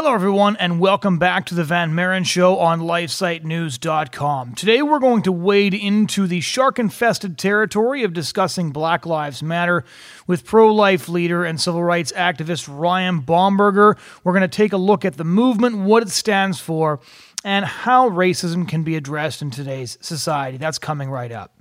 Hello, everyone, and welcome back to the Van Maren Show on LifeSiteNews.com. Today, we're going to wade into the shark infested territory of discussing Black Lives Matter with pro life leader and civil rights activist Ryan Bomberger. We're going to take a look at the movement, what it stands for, and how racism can be addressed in today's society. That's coming right up.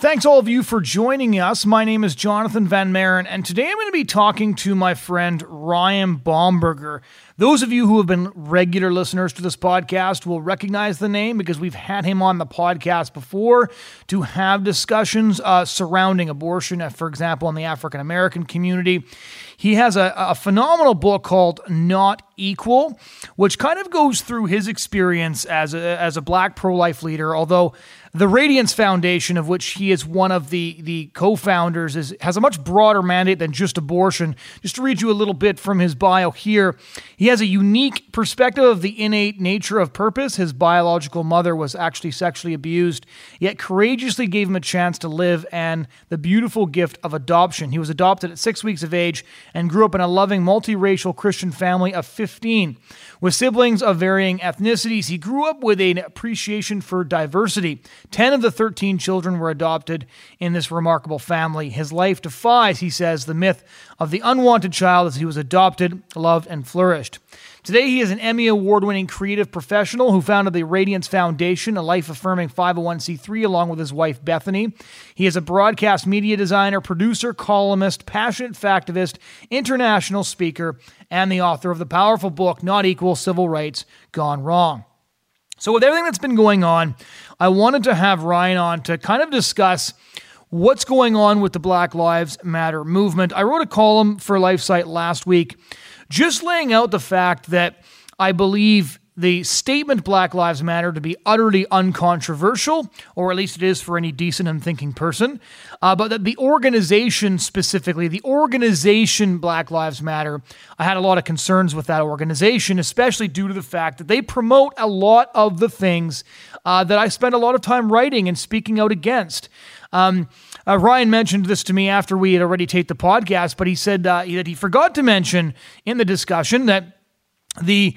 Thanks, all of you, for joining us. My name is Jonathan Van Maren, and today I'm going to be talking to my friend Ryan Bomberger. Those of you who have been regular listeners to this podcast will recognize the name because we've had him on the podcast before to have discussions uh, surrounding abortion, uh, for example, in the African American community. He has a, a phenomenal book called Not Equal, which kind of goes through his experience as a, as a black pro life leader, although the Radiance Foundation, of which he is one of the, the co founders, is, has a much broader mandate than just abortion. Just to read you a little bit from his bio here, he has a unique perspective of the innate nature of purpose. His biological mother was actually sexually abused, yet courageously gave him a chance to live and the beautiful gift of adoption. He was adopted at six weeks of age and grew up in a loving multiracial Christian family of 15. With siblings of varying ethnicities, he grew up with an appreciation for diversity. Ten of the 13 children were adopted in this remarkable family. His life defies, he says, the myth of the unwanted child as he was adopted, loved, and flourished. Today, he is an Emmy Award winning creative professional who founded the Radiance Foundation, a life affirming 501c3, along with his wife Bethany. He is a broadcast media designer, producer, columnist, passionate factivist, international speaker, and the author of the powerful book, Not Equal Civil Rights Gone Wrong. So, with everything that's been going on, I wanted to have Ryan on to kind of discuss what's going on with the Black Lives Matter movement. I wrote a column for LifeSite last week just laying out the fact that I believe the statement Black Lives Matter to be utterly uncontroversial, or at least it is for any decent and thinking person, uh, but that the organization specifically, the organization Black Lives Matter, I had a lot of concerns with that organization, especially due to the fact that they promote a lot of the things uh, that I spend a lot of time writing and speaking out against. Um, uh, Ryan mentioned this to me after we had already taped the podcast, but he said uh, that he forgot to mention in the discussion that the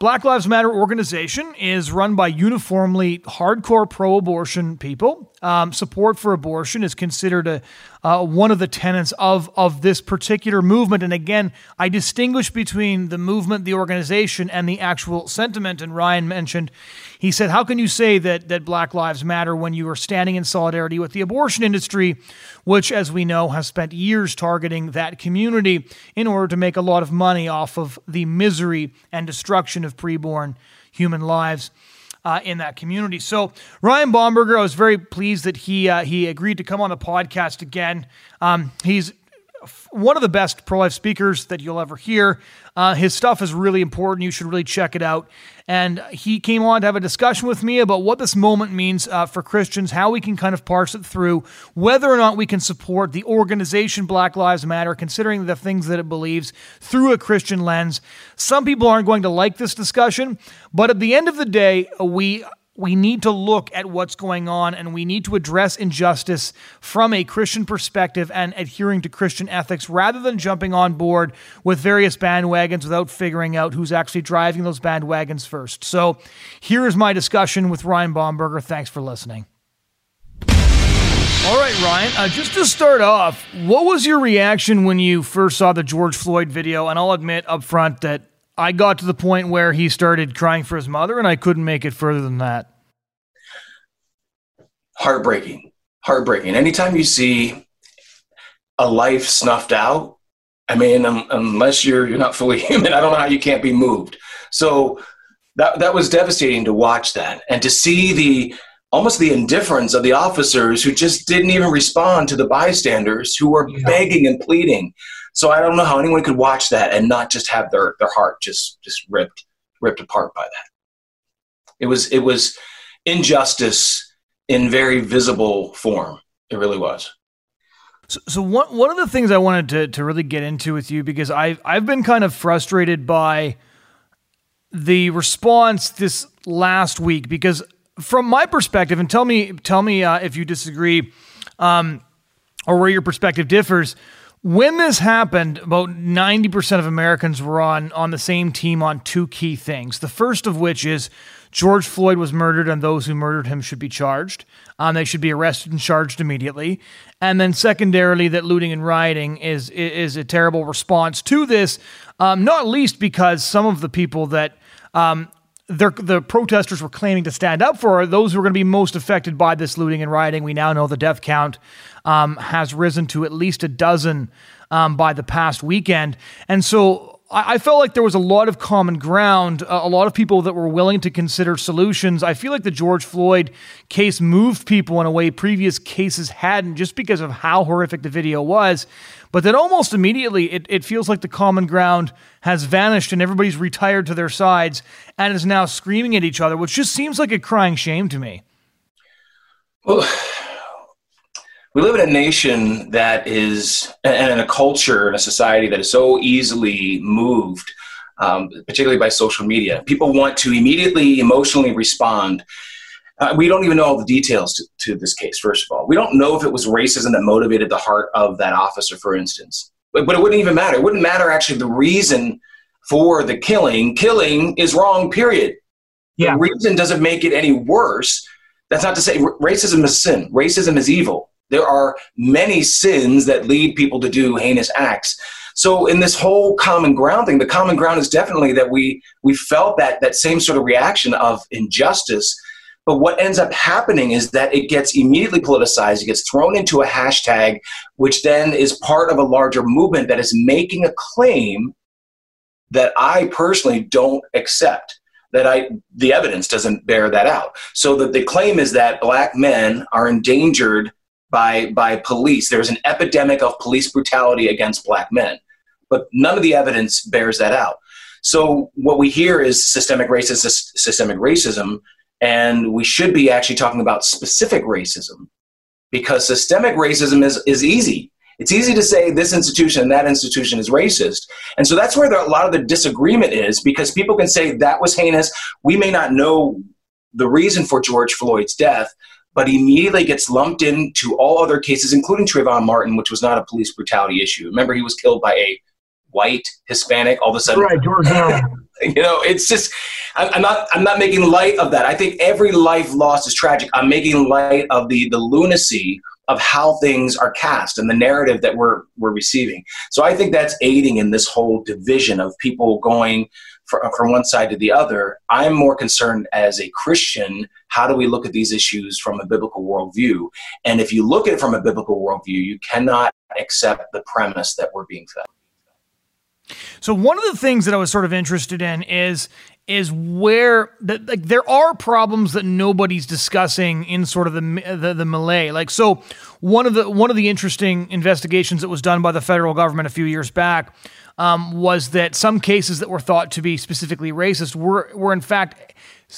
Black Lives Matter organization is run by uniformly hardcore pro abortion people. Um, support for abortion is considered a, uh, one of the tenets of, of this particular movement. And again, I distinguish between the movement, the organization, and the actual sentiment. And Ryan mentioned, he said, How can you say that, that Black Lives Matter when you are standing in solidarity with the abortion industry, which, as we know, has spent years targeting that community in order to make a lot of money off of the misery and destruction of preborn human lives? Uh, in that community. So Ryan Bomberger, I was very pleased that he uh, he agreed to come on the podcast again. Um, he's one of the best pro life speakers that you'll ever hear. Uh, his stuff is really important. You should really check it out. And he came on to have a discussion with me about what this moment means uh, for Christians, how we can kind of parse it through, whether or not we can support the organization Black Lives Matter, considering the things that it believes through a Christian lens. Some people aren't going to like this discussion, but at the end of the day, we we need to look at what's going on and we need to address injustice from a Christian perspective and adhering to Christian ethics rather than jumping on board with various bandwagons without figuring out who's actually driving those bandwagons first. So here is my discussion with Ryan Bomberger. Thanks for listening. All right, Ryan, uh, just to start off, what was your reaction when you first saw the George Floyd video? And I'll admit up front that I got to the point where he started crying for his mother, and I couldn't make it further than that. Heartbreaking, heartbreaking. Anytime you see a life snuffed out, I mean, um, unless you're you're not fully human, I don't know how you can't be moved. So that that was devastating to watch that and to see the almost the indifference of the officers who just didn't even respond to the bystanders who were yeah. begging and pleading. So I don't know how anyone could watch that and not just have their their heart just just ripped ripped apart by that. It was it was injustice in very visible form. It really was. So, so one one of the things I wanted to to really get into with you because I've I've been kind of frustrated by the response this last week because from my perspective, and tell me tell me uh, if you disagree um, or where your perspective differs. When this happened, about 90% of Americans were on, on the same team on two key things. The first of which is George Floyd was murdered and those who murdered him should be charged. Um, they should be arrested and charged immediately. And then secondarily, that looting and rioting is, is a terrible response to this, um, not least because some of the people that um, the protesters were claiming to stand up for those who are going to be most affected by this looting and rioting. We now know the death count um, has risen to at least a dozen um, by the past weekend. And so I, felt like there was a lot of common ground, uh, a lot of people that were willing to consider solutions. I feel like the George Floyd case moved people in a way previous cases hadn't just because of how horrific the video was. But then almost immediately, it, it feels like the common ground has vanished and everybody's retired to their sides and is now screaming at each other, which just seems like a crying shame to me. Well, we live in a nation that is, and in a culture and a society that is so easily moved, um, particularly by social media. People want to immediately emotionally respond. Uh, we don't even know all the details to, to this case, first of all. We don't know if it was racism that motivated the heart of that officer, for instance. But, but it wouldn't even matter. It wouldn't matter actually the reason for the killing. Killing is wrong, period. Yeah. The reason doesn't make it any worse. That's not to say racism is sin. Racism is evil. There are many sins that lead people to do heinous acts. So in this whole common ground thing, the common ground is definitely that we we felt that that same sort of reaction of injustice. But what ends up happening is that it gets immediately politicized. It gets thrown into a hashtag, which then is part of a larger movement that is making a claim that I personally don't accept that I the evidence doesn't bear that out. So that the claim is that black men are endangered by by police. There's an epidemic of police brutality against black men, but none of the evidence bears that out. So what we hear is systemic racism, systemic racism, and we should be actually talking about specific racism because systemic racism is is easy. It's easy to say this institution and that institution is racist. And so that's where the, a lot of the disagreement is because people can say that was heinous. We may not know the reason for George Floyd's death, but he immediately gets lumped into all other cases, including Trayvon Martin, which was not a police brutality issue. Remember, he was killed by a white Hispanic. All of a sudden, right, George. you know, it's just I'm not I'm not making light of that. I think every life lost is tragic. I'm making light of the the lunacy of how things are cast and the narrative that we're we're receiving. So I think that's aiding in this whole division of people going Uh, from one side to the other. I'm more concerned as a Christian, how do we look at these issues from a biblical worldview? And if you look at it from a biblical worldview, you cannot accept the premise that we're being fed. So one of the things that I was sort of interested in is is where that like there are problems that nobody's discussing in sort of the, the the. Like so, one of the one of the interesting investigations that was done by the federal government a few years back um, was that some cases that were thought to be specifically racist were were in fact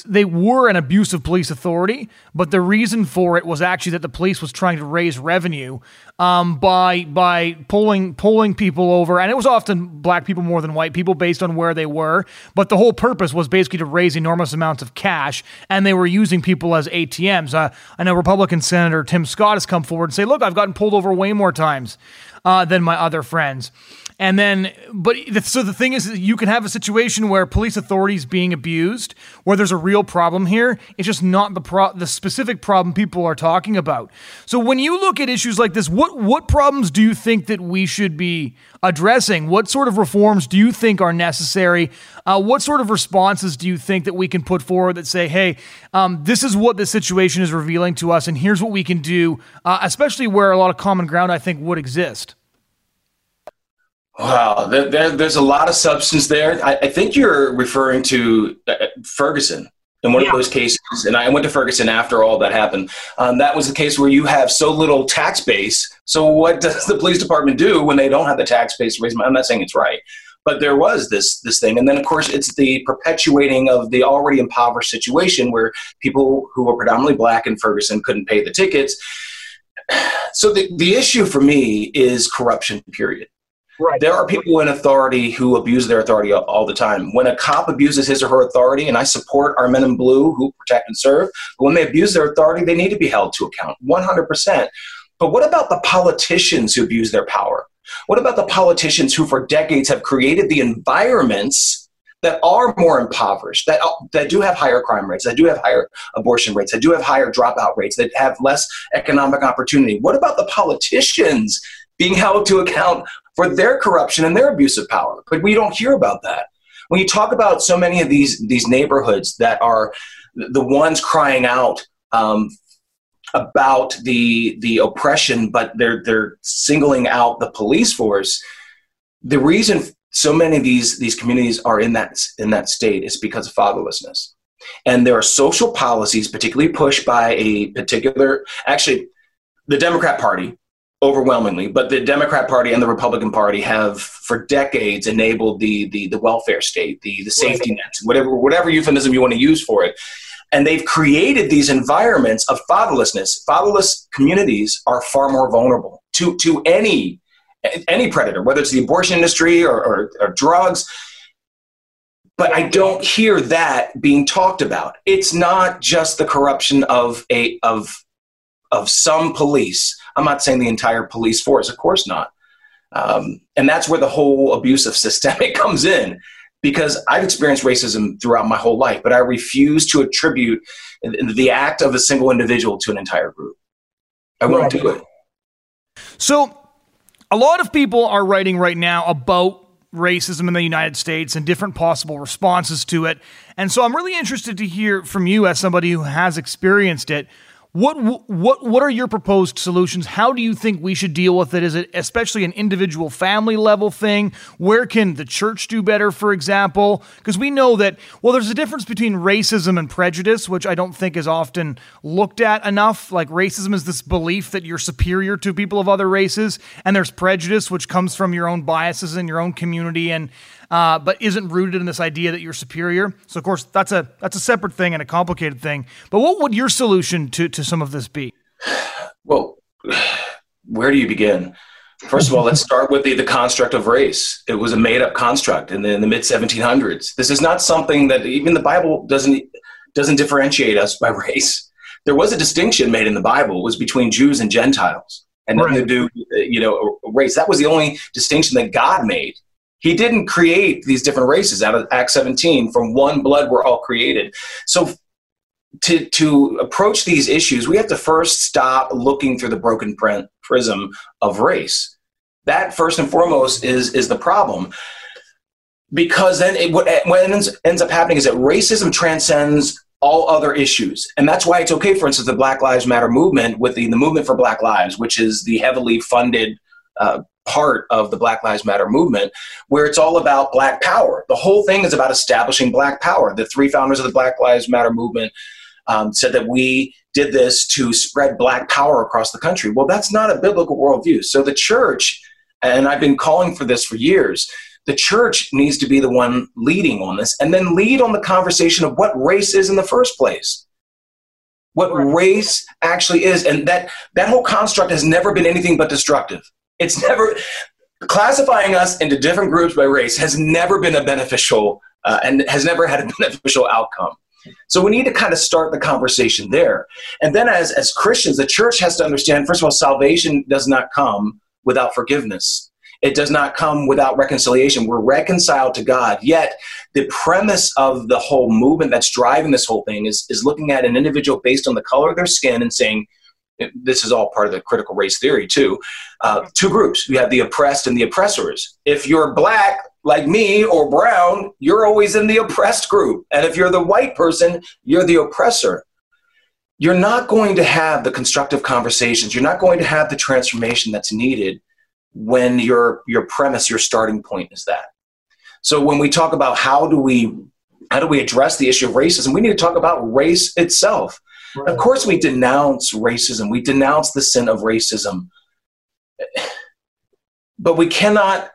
they were an abuse of police authority, but the reason for it was actually that the police was trying to raise revenue um, by by pulling pulling people over, and it was often black people more than white people based on where they were. But the whole purpose was basically to raise enormous amounts of cash, and they were using people as ATMs. Uh, I know Republican Senator Tim Scott has come forward and say, "Look, I've gotten pulled over way more times uh, than my other friends." And then, but so the thing is, you can have a situation where police authorities being abused, where there's a real problem here. It's just not the pro- the specific problem people are talking about. So when you look at issues like this, what what problems do you think that we should be addressing? What sort of reforms do you think are necessary? Uh, what sort of responses do you think that we can put forward that say, hey, um, this is what the situation is revealing to us, and here's what we can do, uh, especially where a lot of common ground I think would exist? Wow, there, there, there's a lot of substance there. I, I think you're referring to uh, Ferguson in one yeah. of those cases, and I went to Ferguson after all that happened. Um, that was the case where you have so little tax base. So what does the police department do when they don't have the tax base to raise money? I'm not saying it's right, but there was this this thing, and then of course it's the perpetuating of the already impoverished situation where people who were predominantly black in Ferguson couldn't pay the tickets. So the, the issue for me is corruption, period. Right. There are people in authority who abuse their authority all the time. When a cop abuses his or her authority, and I support our men in blue who protect and serve, but when they abuse their authority, they need to be held to account 100%. But what about the politicians who abuse their power? What about the politicians who, for decades, have created the environments that are more impoverished, that, that do have higher crime rates, that do have higher abortion rates, that do have higher dropout rates, that have less economic opportunity? What about the politicians being held to account for their corruption and their abuse of power? But we don't hear about that. When you talk about so many of these, these neighborhoods that are the ones crying out um, about the the oppression, but they're they're singling out the police force. The reason so many of these these communities are in that in that state is because of fatherlessness, and there are social policies, particularly pushed by a particular actually the Democrat Party overwhelmingly, but the Democrat Party and the Republican Party have for decades enabled the the, the welfare state, the the safety net, whatever whatever euphemism you want to use for it and they've created these environments of fatherlessness. Fatherless communities are far more vulnerable to, to any, any predator, whether it's the abortion industry or, or, or drugs. But I don't hear that being talked about. It's not just the corruption of a of of some police. I'm not saying the entire police force, of course not. Um, and that's where the whole abuse of systemic comes in because I've experienced racism throughout my whole life, but I refuse to attribute the act of a single individual to an entire group. I won't do it. So, a lot of people are writing right now about racism in the United States and different possible responses to it. And so, I'm really interested to hear from you as somebody who has experienced it. What what what are your proposed solutions? How do you think we should deal with it? Is it especially an individual family level thing? Where can the church do better, for example? Because we know that well, there's a difference between racism and prejudice, which I don't think is often looked at enough. Like racism is this belief that you're superior to people of other races, and there's prejudice, which comes from your own biases in your own community and uh, but isn't rooted in this idea that you're superior. So of course that's a that's a separate thing and a complicated thing. But what would your solution to to some of this be? Well, where do you begin? First of all, let's start with the, the construct of race. It was a made up construct in the, in the mid 1700s. This is not something that even the Bible doesn't doesn't differentiate us by race. There was a distinction made in the Bible was between Jews and Gentiles, and nothing right. to do, you know, race. That was the only distinction that God made. He didn't create these different races out of Acts 17. From one blood, we're all created. So to, to approach these issues, we have to first stop looking through the broken prism of race. That first and foremost is, is the problem. Because then it, what, what ends, ends up happening is that racism transcends all other issues. And that's why it's okay, for instance, the Black Lives Matter movement with the, the Movement for Black Lives, which is the heavily funded uh, part of the Black Lives Matter movement, where it's all about Black power. The whole thing is about establishing Black power. The three founders of the Black Lives Matter movement um, said that we did this to spread Black power across the country. Well, that's not a biblical worldview. So the church, and I've been calling for this for years, the church needs to be the one leading on this and then lead on the conversation of what race is in the first place what race actually is and that that whole construct has never been anything but destructive it's never classifying us into different groups by race has never been a beneficial uh, and has never had a beneficial outcome. So we need to kind of start the conversation there. And then as, as Christians, the church has to understand, first of all, salvation does not come without forgiveness. It does not come without reconciliation. We're reconciled to God. Yet the premise of the whole movement that's driving this whole thing is, is looking at an individual based on the color of their skin and saying, this is all part of the critical race theory too. Uh, two groups: you have the oppressed and the oppressors. If you're black, like me, or brown, you're always in the oppressed group, and if you're the white person, you're the oppressor. You're not going to have the constructive conversations. You're not going to have the transformation that's needed when your your premise, your starting point is that. So when we talk about how do we how do we address the issue of racism, we need to talk about race itself Right. Of course, we denounce racism, we denounce the sin of racism. But we cannot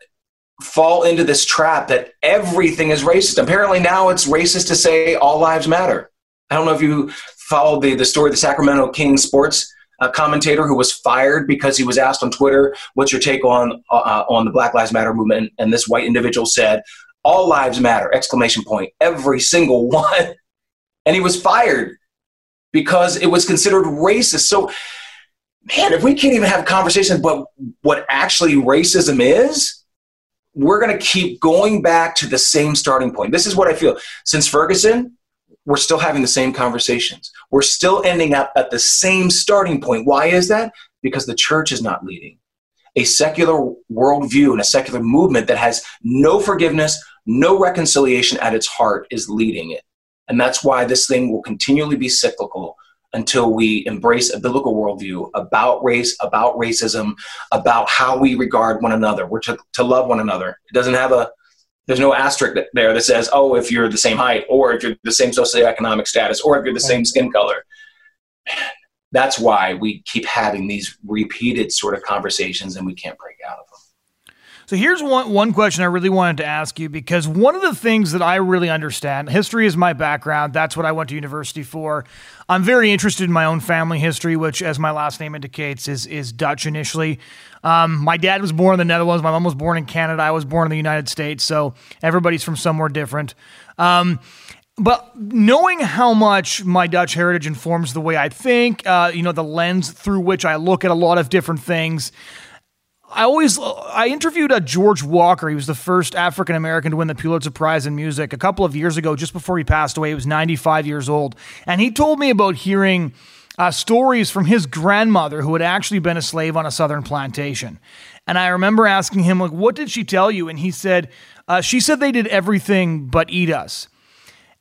fall into this trap that everything is racist. Apparently, now it's racist to say all lives matter. I don't know if you followed the, the story of the Sacramento Kings sports uh, commentator who was fired because he was asked on Twitter, "What's your take on uh, on the Black Lives Matter movement?" And this white individual said, "All lives matter!" Exclamation point! Every single one, and he was fired because it was considered racist. So, man, if we can't even have conversations about what actually racism is, we're going to keep going back to the same starting point. This is what I feel. Since Ferguson, we're still having the same conversations. We're still ending up at the same starting point. Why is that? Because the church is not leading. A secular worldview and a secular movement that has no forgiveness, no reconciliation at its heart is leading it. And that's why this thing will continually be cyclical until we embrace a biblical worldview about race, about racism, about how we regard one another. We're to, to love one another. It doesn't have a, there's no asterisk there that says, oh, if you're the same height, or if you're the same socioeconomic status, or if you're the same skin color. That's why we keep having these repeated sort of conversations and we can't break out of them. So here's one one question I really wanted to ask you because one of the things that I really understand, history is my background. That's what I went to university for. I'm very interested in my own family history, which, as my last name indicates, is is Dutch initially. Um, my dad was born in the Netherlands. My mom was born in Canada. I was born in the United States. So everybody's from somewhere different. Um, but knowing how much my Dutch heritage informs the way I think, uh, you know, the lens through which I look at a lot of different things, I always I interviewed a George Walker. He was the first African American to win the Pulitzer Prize in music a couple of years ago, just before he passed away. He was 95 years old, and he told me about hearing uh, stories from his grandmother who had actually been a slave on a southern plantation. And I remember asking him, like, what did she tell you? And he said, uh, she said they did everything but eat us.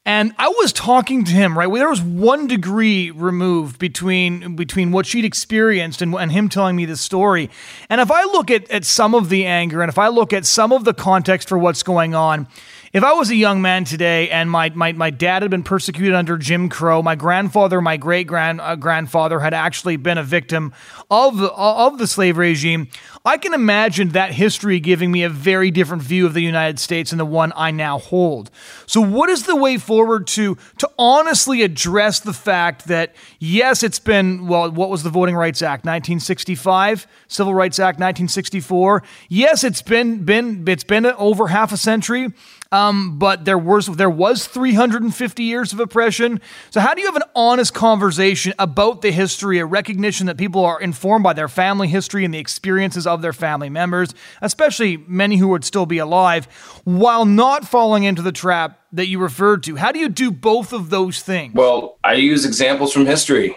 And I was talking to him, right? There was one degree removed between between what she'd experienced and, and him telling me this story. And if I look at, at some of the anger and if I look at some of the context for what's going on, if I was a young man today and my, my, my dad had been persecuted under Jim Crow, my grandfather, my great grand uh, grandfather had actually been a victim of the, of the slave regime, I can imagine that history giving me a very different view of the United States than the one I now hold. So, what is the way forward to to honestly address the fact that yes, it's been well, what was the Voting Rights Act, 1965, Civil Rights Act, 1964? Yes, it's been been it's been over half a century. Um, but there was there was 350 years of oppression. So how do you have an honest conversation about the history, a recognition that people are informed by their family history and the experiences of their family members, especially many who would still be alive, while not falling into the trap that you referred to? How do you do both of those things? Well, I use examples from history.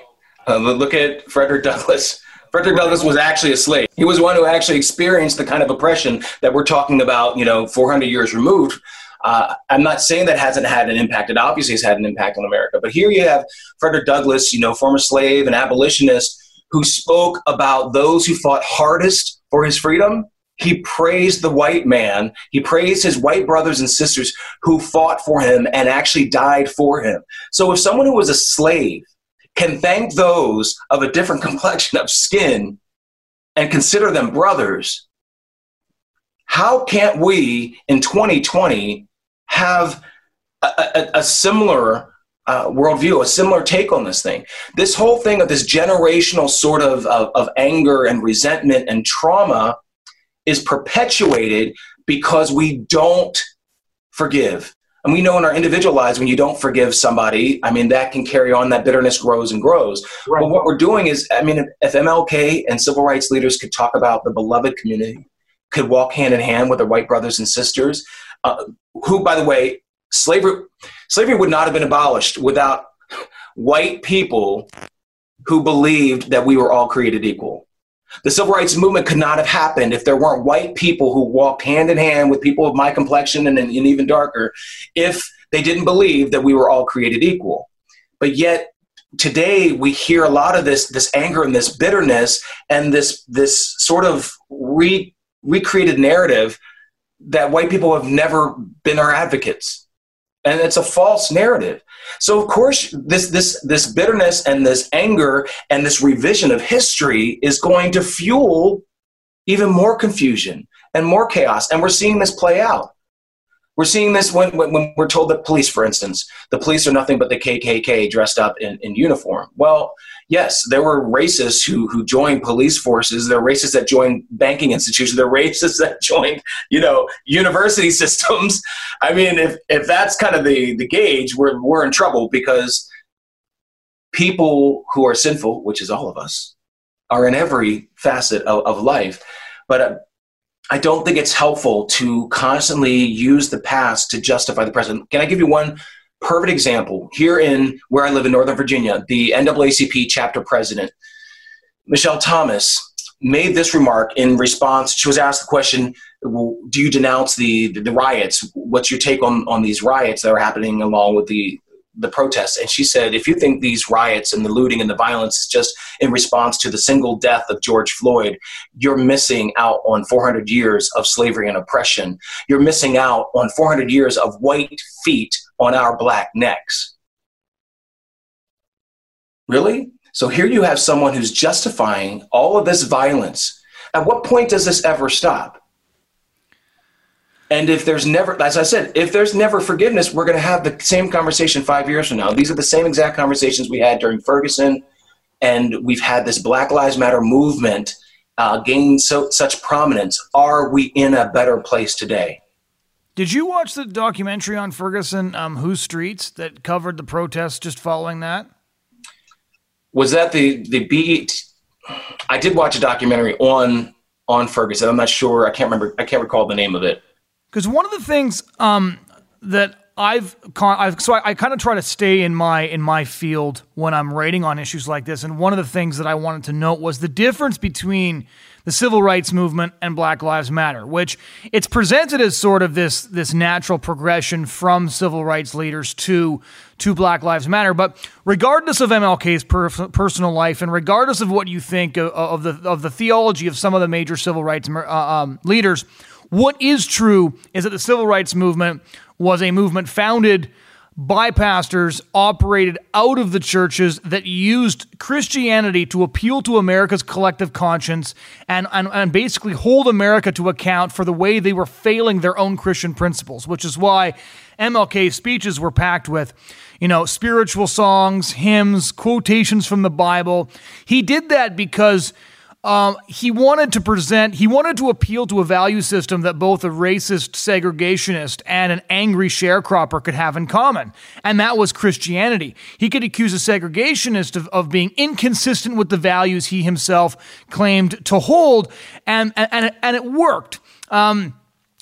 Uh, look at Frederick Douglass. Frederick Douglass was actually a slave. He was one who actually experienced the kind of oppression that we're talking about, you know, 400 years removed. Uh, I'm not saying that hasn't had an impact. It obviously has had an impact on America. But here you have Frederick Douglass, you know, former slave and abolitionist, who spoke about those who fought hardest for his freedom. He praised the white man. He praised his white brothers and sisters who fought for him and actually died for him. So if someone who was a slave can thank those of a different complexion of skin and consider them brothers, how can't we in 2020 have a, a, a similar uh, worldview, a similar take on this thing. This whole thing of this generational sort of, of, of anger and resentment and trauma is perpetuated because we don't forgive. And we know in our individual lives, when you don't forgive somebody, I mean, that can carry on, that bitterness grows and grows. Right. But what we're doing is, I mean, if MLK and civil rights leaders could talk about the beloved community, could walk hand in hand with their white brothers and sisters, uh, who, by the way, slavery slavery would not have been abolished without white people who believed that we were all created equal. The civil rights movement could not have happened if there weren't white people who walked hand in hand with people of my complexion and, and even darker, if they didn't believe that we were all created equal. But yet, today we hear a lot of this this anger and this bitterness and this this sort of re, recreated narrative that white people have never been our advocates and it's a false narrative. So of course this this this bitterness and this anger and this revision of history is going to fuel even more confusion and more chaos. And we're seeing this play out. We're seeing this when, when, when, we're told that police, for instance, the police are nothing but the KKK dressed up in, in uniform. Well, yes, there were racists who, who joined police forces. There are racists that joined banking institutions. There are racists that joined, you know, university systems. I mean, if, if that's kind of the, the gauge, we're, we're in trouble because people who are sinful, which is all of us, are in every facet of, of life. But uh, I don't think it's helpful to constantly use the past to justify the present. Can I give you one perfect example? Here in where I live in Northern Virginia, the NAACP chapter president, Michelle Thomas, made this remark in response. She was asked the question, well, Do you denounce the, the, the riots? What's your take on, on these riots that are happening along with the the protests. And she said, if you think these riots and the looting and the violence is just in response to the single death of George Floyd, you're missing out on 400 years of slavery and oppression. You're missing out on 400 years of white feet on our black necks. Really? So here you have someone who's justifying all of this violence. At what point does this ever stop? And if there's never, as I said, if there's never forgiveness, we're going to have the same conversation five years from now. These are the same exact conversations we had during Ferguson, and we've had this Black Lives Matter movement uh, gain so such prominence. Are we in a better place today? Did you watch the documentary on Ferguson, um, Whose Streets, that covered the protests just following that? Was that the the beat? I did watch a documentary on on Ferguson. I'm not sure. I can't remember. I can't recall the name of it. Because one of the things um, that I've, I've so I, I kind of try to stay in my in my field when I'm writing on issues like this, and one of the things that I wanted to note was the difference between the civil rights movement and Black Lives Matter, which it's presented as sort of this this natural progression from civil rights leaders to to Black Lives Matter. But regardless of MLK's per, personal life, and regardless of what you think of, of, the of the theology of some of the major civil rights uh, um, leaders what is true is that the civil rights movement was a movement founded by pastors operated out of the churches that used Christianity to appeal to America's collective conscience and, and, and, basically hold America to account for the way they were failing their own Christian principles, which is why MLK's speeches were packed with, you know, spiritual songs, hymns, quotations from the Bible. He did that because um, he wanted to present, he wanted to appeal to a value system that both a racist segregationist and an angry sharecropper could have in common, and that was Christianity. He could accuse a segregationist of, of being inconsistent with the values he himself claimed to hold, and, and, and it worked. Um,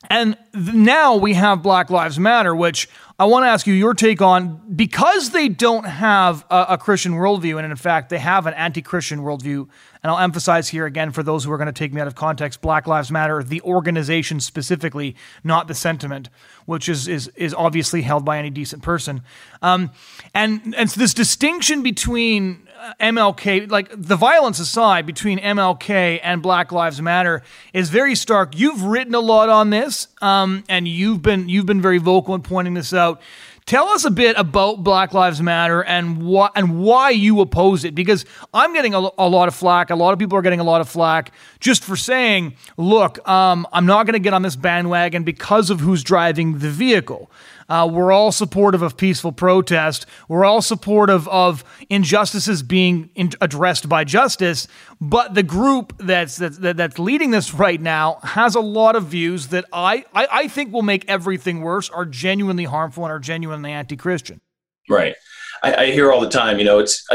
and now we have Black Lives Matter, which I want to ask you your take on because they don't have a, a Christian worldview, and in fact, they have an anti Christian worldview. And I'll emphasize here again for those who are going to take me out of context Black Lives Matter, the organization specifically, not the sentiment, which is, is, is obviously held by any decent person. Um, and, and so this distinction between MLK, like the violence aside, between MLK and Black Lives Matter is very stark. You've written a lot on this, um, and you've been you've been very vocal in pointing this out. Tell us a bit about Black Lives Matter and why and why you oppose it. Because I'm getting a, a, lot of flack. A lot of people are getting a lot of flack just for saying, "Look, um, I'm not going to get on this bandwagon because of who's driving the vehicle." Uh, we're all supportive of peaceful protest. We're all supportive of injustices being in- addressed by justice. But the group that's, that's that's leading this right now has a lot of views that I, I, I think will make everything worse, are genuinely harmful, and are genuinely anti-Christian. Right. I, I hear all the time. You know, it's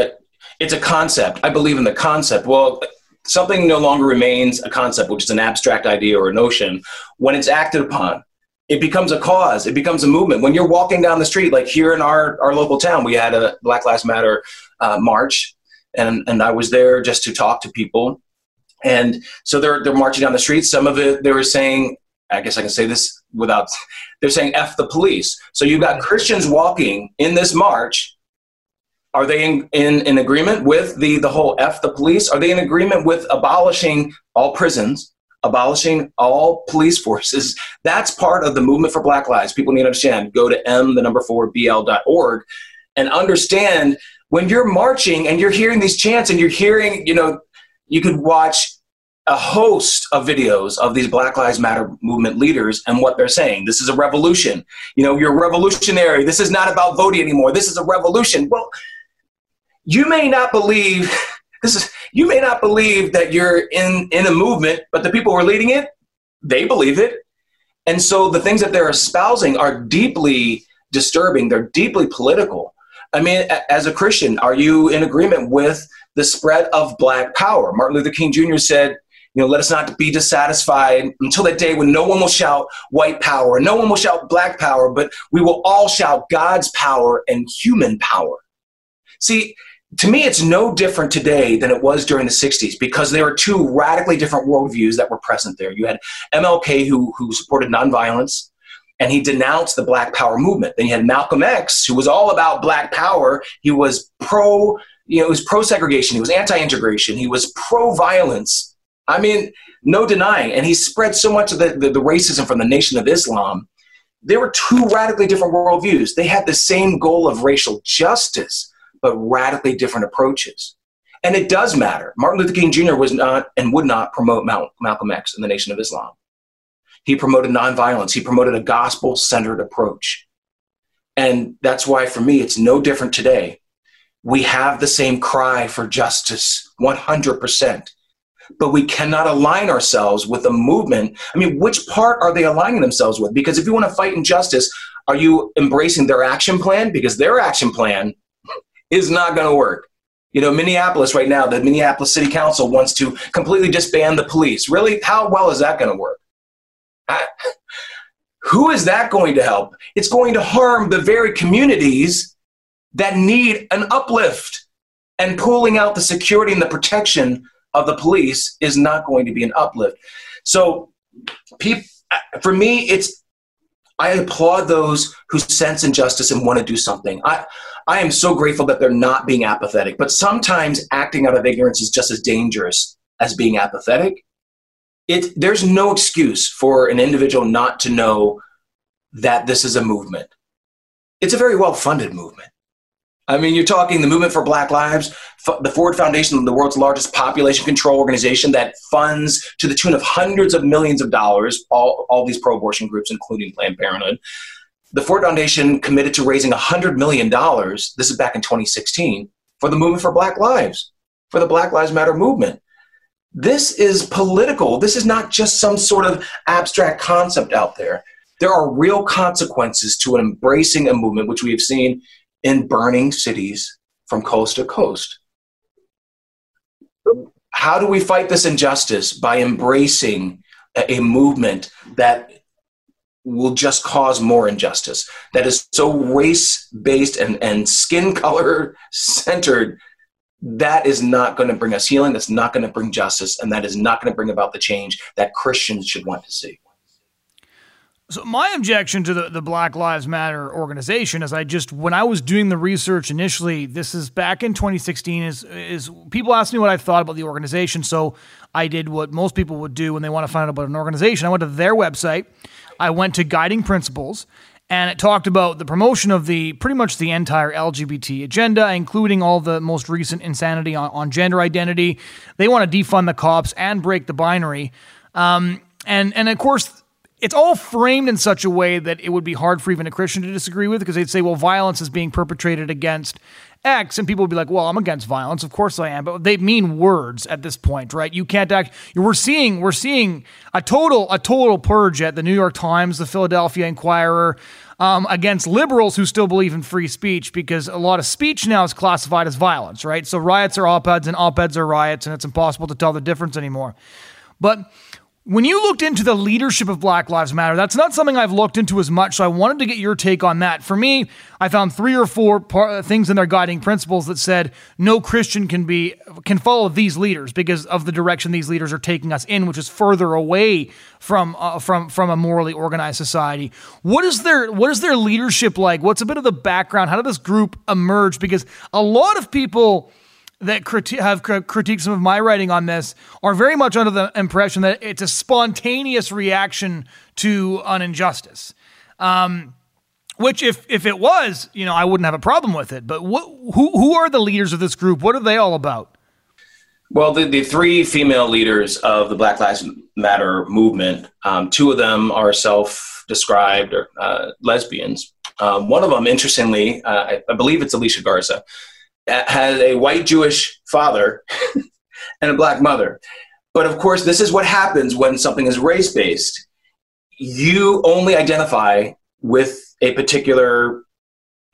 it's a concept. I believe in the concept. Well, something no longer remains a concept, which is an abstract idea or a notion, when it's acted upon it becomes a cause it becomes a movement. When you're walking down the street like here in our, our local town we had a black lives matter uh, march. And, and i was there just to talk to people. And so they're, they're marching down the street. Some of it they were saying i guess i can say this without they're saying f the police. So you've got christians walking in this march. Are they in, in, in agreement with the, the whole f the police? Are they in agreement with abolishing all prisons abolishing all police forces. That's part of the movement for Black Lives. People need to understand. Go to m the number four bl.org and understand when you're marching and you're hearing these chants and you're hearing, you know, you could watch a host of videos of these Black Lives Matter movement leaders and what they're saying. This is a revolution. You know, you're revolutionary. This is not about voting anymore. This is a revolution. Well, you may not believe this is you may not believe that you're in in a movement, but the people who are leading it, they believe it. And so the things that they're espousing are deeply disturbing. They're deeply political. I mean, as a Christian, are you in agreement with the spread of black power? Martin Luther King Jr. said, you know, let us not be dissatisfied until that day when no one will shout white power, no one will shout black power, but we will all shout God's power and human power. See, to me, it's no different today than it was during the 60s because there were two radically different worldviews that were present there. You had MLK, who, who supported nonviolence, and he denounced the Black Power movement. Then you had Malcolm X, who was all about Black Power. He was pro, you know, he was pro segregation, he was anti integration, he was pro violence. I mean, no denying. And he spread so much of the, the, the racism from the Nation of Islam. There were two radically different worldviews. They had the same goal of racial justice but radically different approaches. And it does matter. Martin Luther King Jr. was not and would not promote Malcolm X and the Nation of Islam. He promoted nonviolence, he promoted a gospel centered approach. And that's why, for me, it's no different today. We have the same cry for justice 100%, but we cannot align ourselves with a movement. I mean, which part are they aligning themselves with? Because if you want to fight injustice, are you embracing their action plan? Because their action plan is not going to work. You know, Minneapolis right now, the Minneapolis City Council wants to completely disband the police. Really? How well is that going to work? I, who is that going to help? It's going to harm the very communities that need an uplift. And pulling out the security and the protection of the police is not going to be an uplift. So, uh, for me, it's I applaud those who sense injustice and want to do something. I, I am so grateful that they're not being apathetic. But sometimes acting out of ignorance is just as dangerous as being apathetic. It, there's no excuse for an individual not to know that this is a movement. It's a very well funded movement. I mean, you're talking the Movement for Black Lives, the Ford Foundation, the world's largest population control organization that funds to the tune of hundreds of millions of dollars all, all these pro abortion groups, including Planned Parenthood the Ford Foundation committed to raising $100 million, this is back in 2016, for the Movement for Black Lives, for the Black Lives Matter movement. This is political. This is not just some sort of abstract concept out there. There are real consequences to embracing a movement, which we have seen in burning cities from coast to coast. How do we fight this injustice? By embracing a, movement that will just cause more injustice. That is so race based and, and skin color centered. That is not going to bring us healing. That's not going to bring justice. And that is not going to bring about the change that Christians should want to see. So my objection to the, the Black Lives Matter organization is I just when I was doing the research initially, this is back in 2016, is is people asked me what I thought about the organization. So I did what most people would do when they want to find out about an organization. I went to their website I went to Guiding Principles and it talked about the promotion of the pretty much the entire LGBT agenda, including all the most recent insanity on, on gender identity. They want to defund the cops and break the binary. Um, and and of course, it's all framed in such a way that it would be hard for even a Christian to disagree with because they'd say, well, violence is being perpetrated against X, and people would be like, "Well, I'm against violence. Of course I am." But they mean words at this point, right? You can't act. We're seeing we're seeing a total a total purge at the New York Times, the Philadelphia Inquirer. Um, against liberals who still believe in free speech because a lot of speech now is classified as violence, right? So riots are op eds and op eds are riots, and it's impossible to tell the difference anymore. But when you looked into the leadership of Black Lives Matter, that's not something I've looked into as much, so I wanted to get your take on that. For me, I found three or four par- things in their guiding principles that said no Christian can be can follow these leaders because of the direction these leaders are taking us in, which is further away from uh, from from a morally organized society. What is their what is their leadership like? What's a bit of the background? How did this group emerge? Because a lot of people that criti- have critiqued some of my writing on this are very much under the impression that it's a spontaneous reaction to an injustice. Um, which, if if it was, you know, I wouldn't have a problem with it. But what, who who are the leaders of this group? What are they all about? Well, the, the three female leaders of the Black Lives Matter movement, um, two of them are self described or uh, lesbians. Um, one of them, interestingly, uh, I, I, believe it's Alicia Garza, has a white Jewish father and a black mother. But of course, this is what happens when something is race based. You only identify with a particular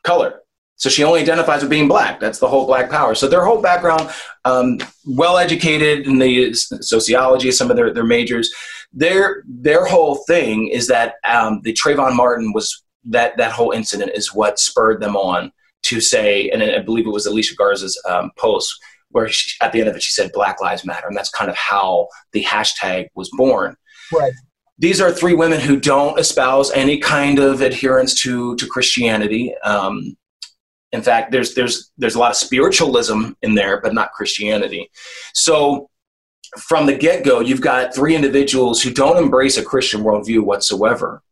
color. So she only identifies with being black. That's the whole black power. So their whole background, um, well educated in the sociology, some of their, their majors, their their whole thing is that um, the Trayvon Martin was that that whole incident is what spurred them on to say, and I believe it was Alicia Garza's um, post where she, at the end of it she said Black Lives Matter, and that's kind of how the hashtag was born. Right. These are three women who don't espouse any kind of adherence to to Christianity. Um, in fact, there's there's there's a lot of spiritualism in there, but not Christianity. So from the get go, you've got three individuals who don't embrace a Christian worldview whatsoever.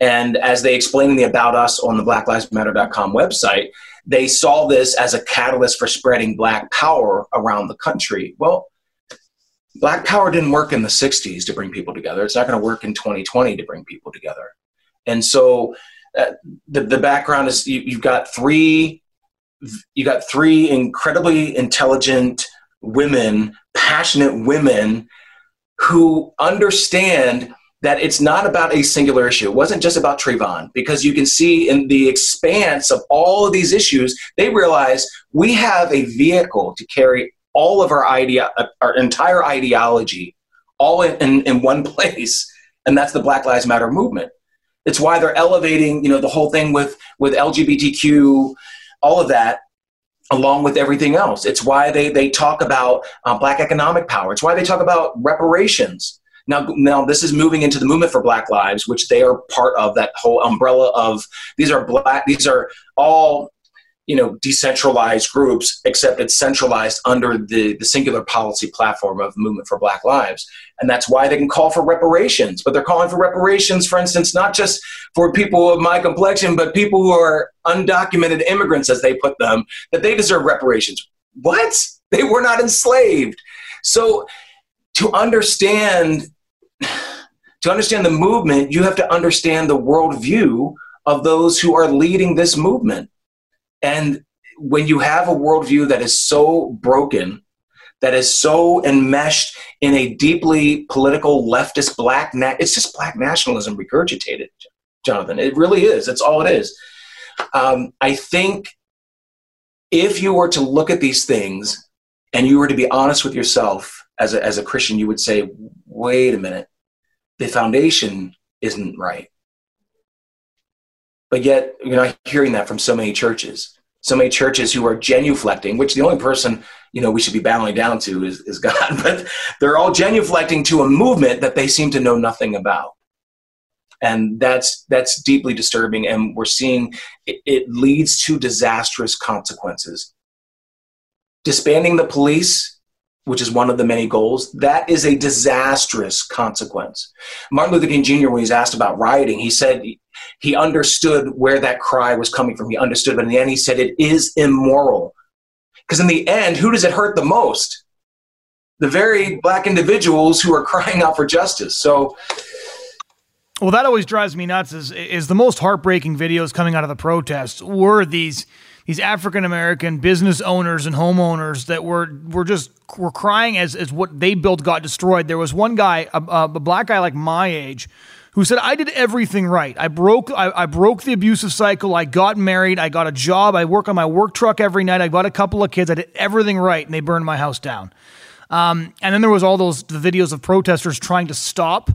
And as they explain in the About Us on the BlackLivesMatter.com website, they saw this as a catalyst for spreading Black power around the country. Well, Black power didn't work in the 60s to bring people together. It's not going to work in 2020 to bring people together. And so uh, the, the background is you, you've got three you got three incredibly intelligent women, passionate women who understand that it's not about a singular issue. It wasn't just about Trayvon, because you can see in the expanse of all of these issues, they realize we have a vehicle to carry all of our idea, our entire ideology, all in, in, in one place, and that's the Black Lives Matter movement. It's why they're elevating, you know, the whole thing with with LGBTQ, all of that, along with everything else. It's why they they talk about uh, black economic power. It's why they talk about reparations. Now, now this is moving into the movement for Black Lives, which they are part of that whole umbrella of these are black. These are all you know decentralized groups except it's centralized under the, the singular policy platform of movement for black lives. And that's why they can call for reparations. But they're calling for reparations for instance not just for people of my complexion but people who are undocumented immigrants as they put them that they deserve reparations. What? They were not enslaved. So to understand to understand the movement you have to understand the worldview of those who are leading this movement and when you have a worldview that is so broken, that is so enmeshed in a deeply political leftist black, na- it's just black nationalism regurgitated, Jonathan. It really is. That's all it is. Um, I think if you were to look at these things and you were to be honest with yourself as a, as a Christian, you would say, wait a minute, the foundation isn't right. But yet, you're not hearing that from so many churches. So many churches who are genuflecting, which the only person you know we should be bowing down to is, is God, but they're all genuflecting to a movement that they seem to know nothing about, and that's that's deeply disturbing. And we're seeing it, it leads to disastrous consequences. Disbanding the police which is one of the many goals, that is a disastrous consequence. Martin Luther King Jr., when he's asked about rioting, he said he understood where that cry was coming from. He understood, but in the end, he said it is immoral. Because in the end, who does it hurt the most? The very black individuals who are crying out for justice. So, well, that always drives me nuts. Is is the most heartbreaking videos coming out of the protests were these these African American business owners and homeowners that were were just were crying as as what they built got destroyed. There was one guy, a, a black guy like my age, who said, "I did everything right. I broke I, I, broke the abusive cycle. I got married. I got a job. I work on my work truck every night. I got a couple of kids. I did everything right, and they burned my house down." Um, and then there was all those the videos of protesters trying to stop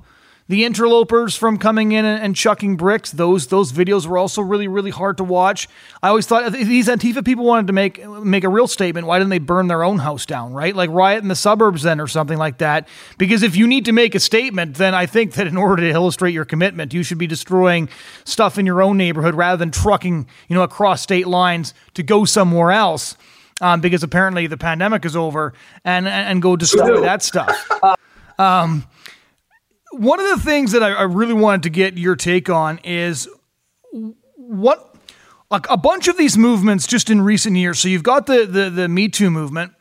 the interlopers from coming in and, and, chucking bricks. Those those videos were also really really hard to watch. I always thought these Antifa people wanted to make make a real statement. Why didn't they burn their own house down? Right, like riot in the suburbs then or something like that. Because if you need to make a statement, then I think that in order to illustrate your commitment, you should be destroying stuff in your own neighborhood rather than trucking you know across state lines to go somewhere else. Um, because apparently the pandemic is over and and go destroy that stuff. Um, one of the things that I, I really wanted to get your take on is what like a bunch of these movements just in recent years. So you've got the the, the Me Too movement,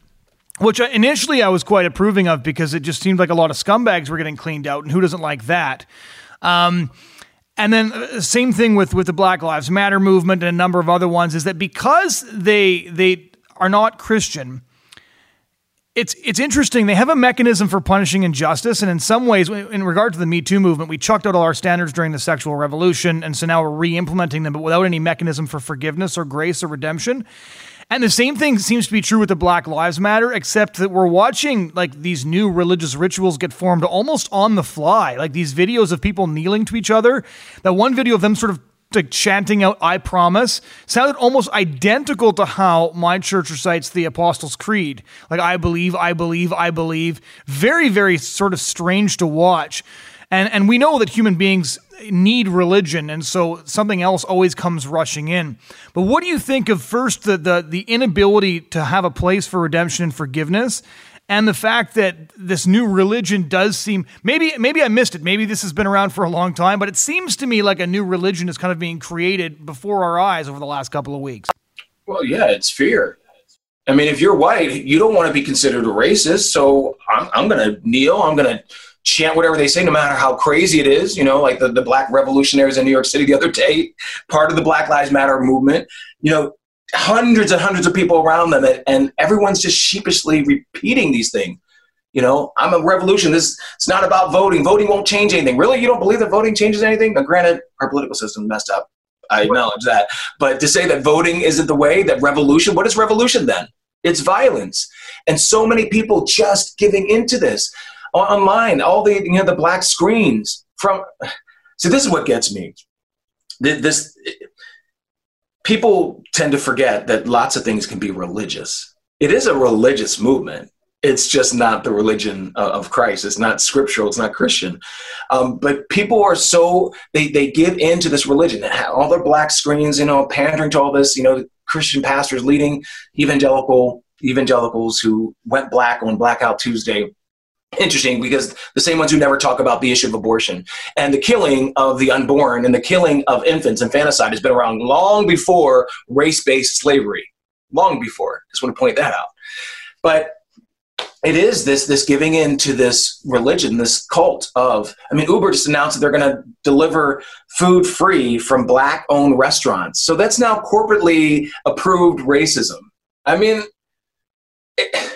which initially I was quite approving of because it just seemed like a lot of scumbags were getting cleaned out, and who doesn't like that? Um, and then uh, same thing with with the Black Lives Matter movement and a number of other ones is that because they they are not Christian, it's it's interesting. They have a mechanism for punishing injustice, and in some ways, in regard to the Me Too movement, we chucked out all our standards during the sexual revolution, and so now we're re-implementing them, but without any mechanism for forgiveness or grace or redemption. And the same thing seems to be true with the Black Lives Matter, except that we're watching like these new religious rituals get formed almost on the fly. Like these videos of people kneeling to each other. That one video of them sort of like chanting out "I promise" sounded almost identical to how my church recites the Apostles' Creed. Like "I believe, I believe, I believe." Very, very sort of strange to watch. And and we know that human beings need religion, and so something else always comes rushing in. But what do you think of first the the, the inability to have a place for redemption and forgiveness? And the fact that this new religion does seem maybe maybe I missed it. Maybe this has been around for a long time, but it seems to me like a new religion is kind of being created before our eyes over the last couple of weeks. Well, yeah, it's fear. I mean, if you're white, you don't want to be considered a racist, so I'm, I'm going to kneel. I'm going to chant whatever they say, no matter how crazy it is. You know, like the, the black revolutionaries in New York City the other day, part of the Black Lives Matter movement. You know, hundreds and hundreds of people around them, and, and everyone's just sheepishly repeating these things. You know, I'm a revolution. This it's not about voting. Voting won't change anything. Really, you don't believe that voting changes anything? Now, granted, our political system messed up. I acknowledge that. But to say that voting isn't the way, that revolution, what is revolution then? It's violence. And so many people just giving into this online, all the you know the black screens from. So this is what gets me. This people tend to forget that lots of things can be religious. It is a religious movement. It's just not the religion of Christ. It's not scriptural. It's not Christian. Um, but people are so they they give into this religion. All their black screens, you know, pandering to all this, you know, Christian pastors leading evangelical evangelicals who went black on Blackout Tuesday interesting because the same ones who never talk about the issue of abortion and the killing of the unborn and the killing of infants and infanticide has been around long before race-based slavery. Long before just want to point that out. But it is this this giving in to this religion this cult of i mean uber just announced that they're going to deliver food free from black owned restaurants. So that's now corporately approved racism. I mean it,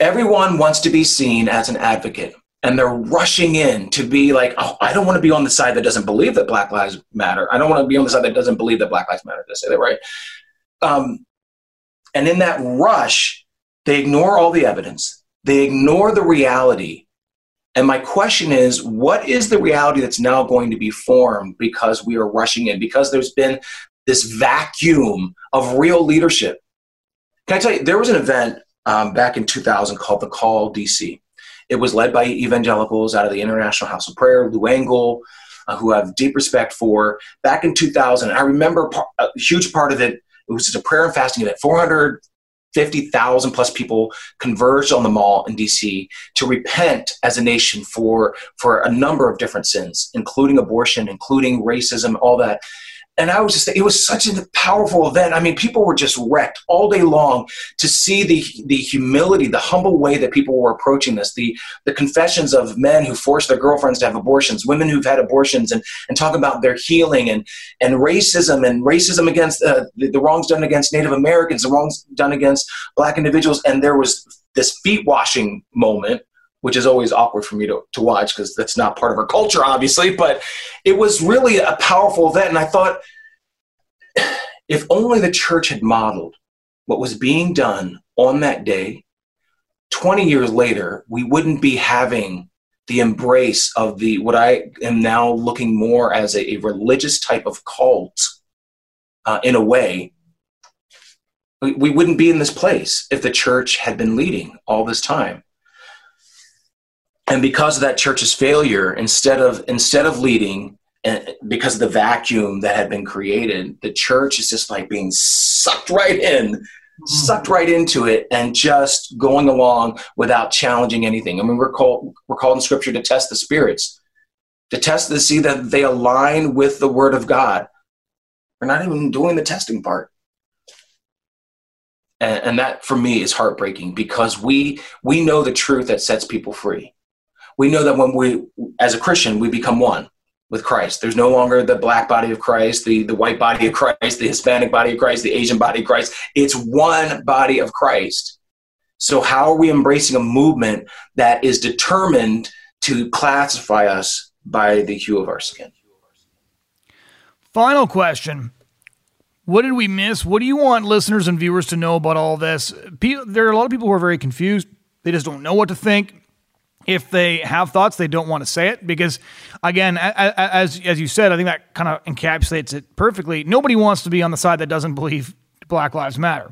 everyone wants to be seen as an advocate and they're rushing in to be like, oh, I don't want to be on the side that doesn't believe that Black Lives Matter. I don't want to be on the side that doesn't believe that Black Lives Matter. Did I say that right? Um, and in that rush, they ignore all the evidence, they ignore the reality. And my question is, what is the reality that's now going to be formed because we are rushing in? Because there's been this vacuum of real leadership. Can I tell you, there was an event um, back in 2000 called The Call DC. It was led by evangelicals out of the International House of Prayer, Lou Engle, uh, who I have deep respect for. Back in 2000, I remember a huge part of it, it was just a prayer and fasting event. 450,000 plus people converged on the mall in DC to repent as a nation for, for a number of different sins, including abortion, including racism, all that and I was just it was such a powerful event. I mean, people were just wrecked all day long to see the the humility, the humble way that people were approaching this, the the confessions of men who forced their girlfriends to have abortions, women who've had abortions, and and talk about their healing and and racism and racism against uh, the, the wrongs done against Native Americans, the wrongs done against Black individuals, and there was this feet washing moment which is always awkward for me to, to watch because that's not part of our culture, obviously. But it was really a powerful event. And I thought, if only the church had modeled what was being done on that day, 20 years later, we wouldn't be having the embrace of the what I am now looking more as a, a religious type of cult uh, in a way. We, we wouldn't be in this place if the church had been leading all this time and because of that church's failure instead of instead of leading and because of the vacuum that had been created the church is just like being sucked right in mm-hmm. sucked right into it and just going along without challenging anything. I mean we're called we're called in scripture to test the spirits to test to see that they align with the word of god. We're not even doing the testing part. And, and that for me is heartbreaking because we we know the truth that sets people free we know that when we as a christian we become one with christ there's no longer the black body of christ the, the white body of christ the hispanic body of christ the asian body of christ it's one body of christ so how are we embracing a movement that is determined to classify us by the hue of our skin final question what did we miss? What do you want listeners and viewers to know about all this? There are a lot of people who are very confused. They just don't know what to think. If they have thoughts, they don't want to say it because, again, as as you said, I think that kind of encapsulates it perfectly. Nobody wants to be on the side that doesn't believe Black Lives Matter.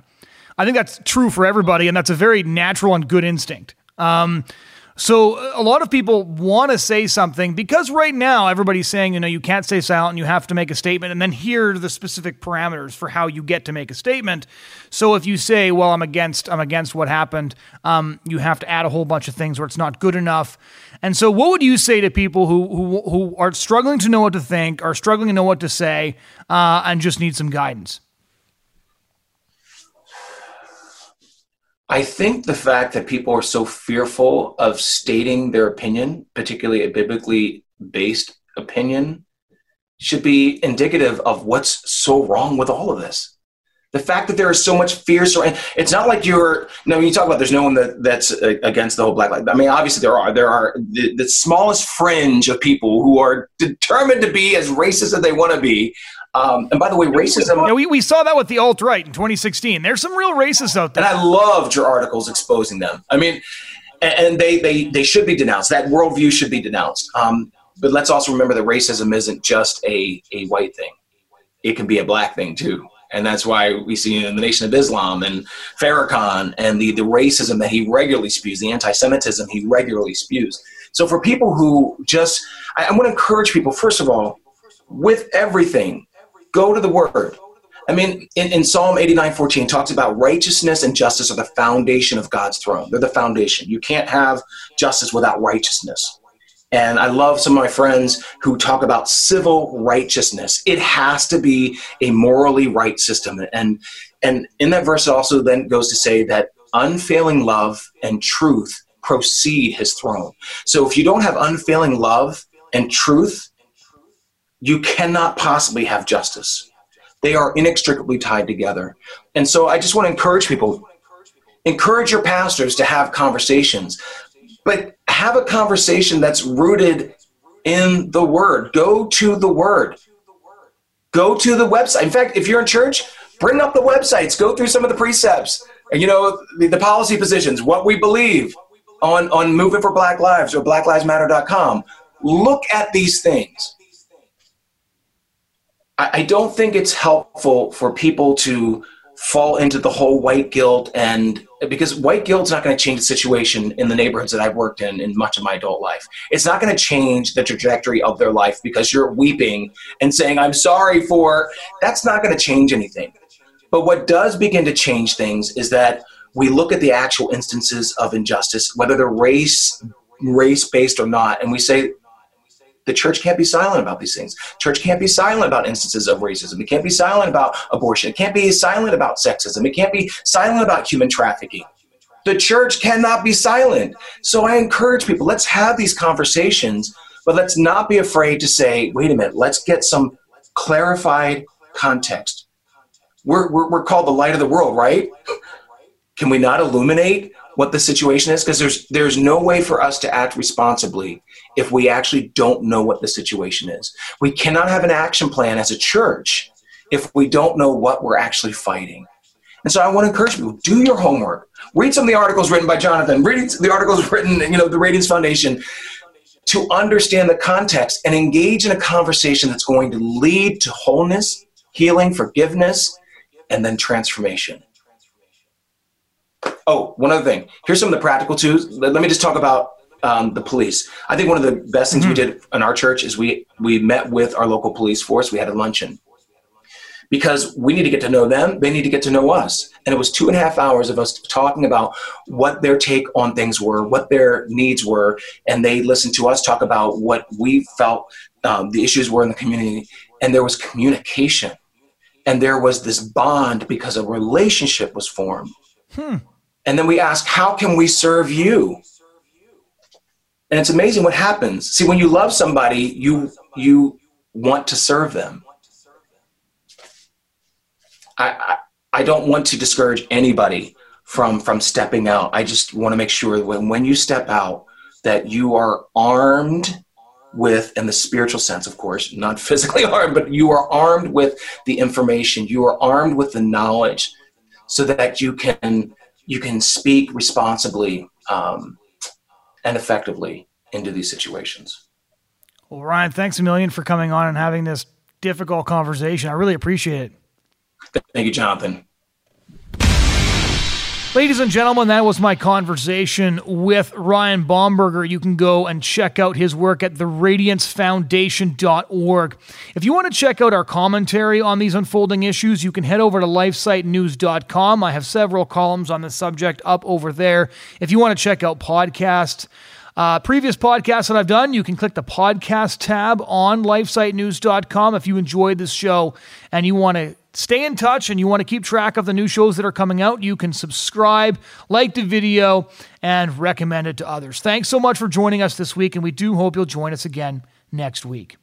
I think that's true for everybody, and that's a very natural and good instinct. Um, so a lot of people want to say something because right now everybody's saying, you know, you can't stay silent and you have to make a statement and then here are the specific parameters for how you get to make a statement. So if you say, well, I'm against, I'm against what happened, um, you have to add a whole bunch of things where it's not good enough. And so what would you say to people who, who, who are struggling to know what to think, are struggling to know what to say, uh, and just need some guidance? I think the fact that people are so fearful of stating their opinion, particularly a biblically based opinion, should be indicative of what's so wrong with all of this. The fact that there is so much fear, so it's not like you're. You know, when you talk about there's no one that, that's uh, against the whole black life. I mean, obviously there are. There are the, the smallest fringe of people who are determined to be as racist as they want to be, um, and by the way, racism. Yeah, we, we saw that with the alt right in 2016. There's some real racists out there. And I loved your articles exposing them. I mean, and they, they, they should be denounced. That worldview should be denounced. Um, but let's also remember that racism isn't just a, a white thing, it can be a black thing too. And that's why we see in the Nation of Islam and Farrakhan and the, the racism that he regularly spews, the anti Semitism he regularly spews. So for people who just, I, I want to encourage people, first of all, with everything, Go to the word. I mean, in, in Psalm 89 14 talks about righteousness and justice are the foundation of God's throne. They're the foundation. You can't have justice without righteousness. And I love some of my friends who talk about civil righteousness. It has to be a morally right system. And and in that verse it also then goes to say that unfailing love and truth proceed his throne. So if you don't have unfailing love and truth, you cannot possibly have justice. They are inextricably tied together. And so I just want to encourage people encourage your pastors to have conversations, but have a conversation that's rooted in the Word. Go to the Word. Go to the website. In fact, if you're in church, bring up the websites, go through some of the precepts, and you know, the, the policy positions, what we believe on, on Movement for Black Lives or blacklivesmatter.com. Look at these things I, don't think it's helpful for people to fall into the whole white guilt and because white guilt's not going to change the situation in the neighborhoods that I've worked in in much of my adult life. It's not going to change the trajectory of their life because you're weeping and saying I'm sorry for that's not going to change anything. But what does begin to change things is that we look at the actual instances of injustice, whether they're race race based or not, and we say the church can't be silent about these things. Church can't be silent about instances of racism. It can't be silent about abortion. It can't be silent about sexism. It can't be silent about human trafficking. The church cannot be silent. So I encourage people, let's have these conversations, but let's not be afraid to say, wait a minute, let's get some clarified context. We're, we're, we're called the light of the world, right? Can we not illuminate what the situation is? Because there's, there's no way for us to act responsibly if we actually don't know what the situation is. We cannot have an action plan as a church if we don't know what we're actually fighting. And so I want to encourage people, do your homework. Read some of the articles written by Jonathan, read the articles written, you know, the Radiance Foundation to understand the context and engage in a conversation that's going to lead to wholeness, healing, forgiveness, and then transformation. Oh, one other thing. Here's some of the practical tools. Let me just talk about um, the police. I think one of the best things mm-hmm. we did in our church is we we met with our local police force. We had a luncheon because we need to get to know them. They need to get to know us. And it was two and a half hours of us talking about what their take on things were, what their needs were, and they listened to us talk about what we felt um, the issues were in the community. And there was communication and there was this bond because a relationship was formed. Hmm. And then we ask, How can we serve you? And it's amazing what happens. See, when you love somebody, you you want to serve them. I, I, I don't want to discourage anybody from from stepping out. I just want to make sure when when you step out that you are armed with in the spiritual sense of course not physically armed but you are armed with the information you are armed with the knowledge so that you can you can speak responsibly um, and effectively into these situations. Well ryan thanks a million for coming on and having this difficult conversation. I really appreciate it. Thank you jonathan Ladies and gentlemen, that was my conversation with Ryan Bomberger. You can go and check out his work at theradiancefoundation.org. If you want to check out our commentary on these unfolding issues, you can head over to lifesitenews.com. I have several columns on the subject up over there. If you want to check out podcasts, uh, previous podcasts that I've done, you can click the podcast tab on lifesitenews.com if you enjoyed this show and you want to stay in touch and you want to keep track of the new shows that are coming out, you can subscribe, like the video, and recommend it to others. Thanks so much for joining us this week, and we do hope you'll join us again next week.